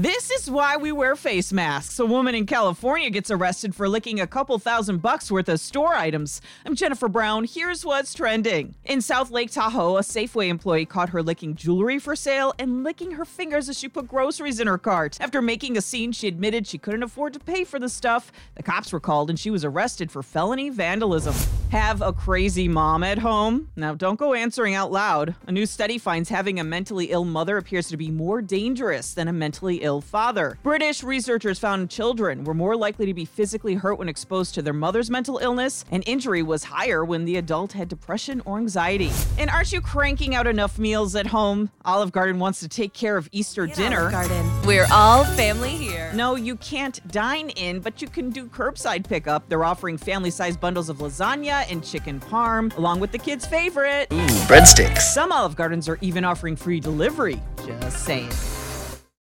This is why we wear face masks. A woman in California gets arrested for licking a couple thousand bucks worth of store items. I'm Jennifer Brown. Here's what's trending. In South Lake Tahoe, a Safeway employee caught her licking jewelry for sale and licking her fingers as she put groceries in her cart. After making a scene, she admitted she couldn't afford to pay for the stuff. The cops were called and she was arrested for felony vandalism. Have a crazy mom at home? Now, don't go answering out loud. A new study finds having a mentally ill mother appears to be more dangerous than a mentally ill father. British researchers found children were more likely to be physically hurt when exposed to their mother's mental illness, and injury was higher when the adult had depression or anxiety. And aren't you cranking out enough meals at home? Olive Garden wants to take care of Easter dinner. Garden. We're all family here. No, you can't dine in, but you can do curbside pickup. They're offering family sized bundles of lasagna and chicken parm, along with the kids' favorite. Ooh, breadsticks. Some Olive Gardens are even offering free delivery. Just saying.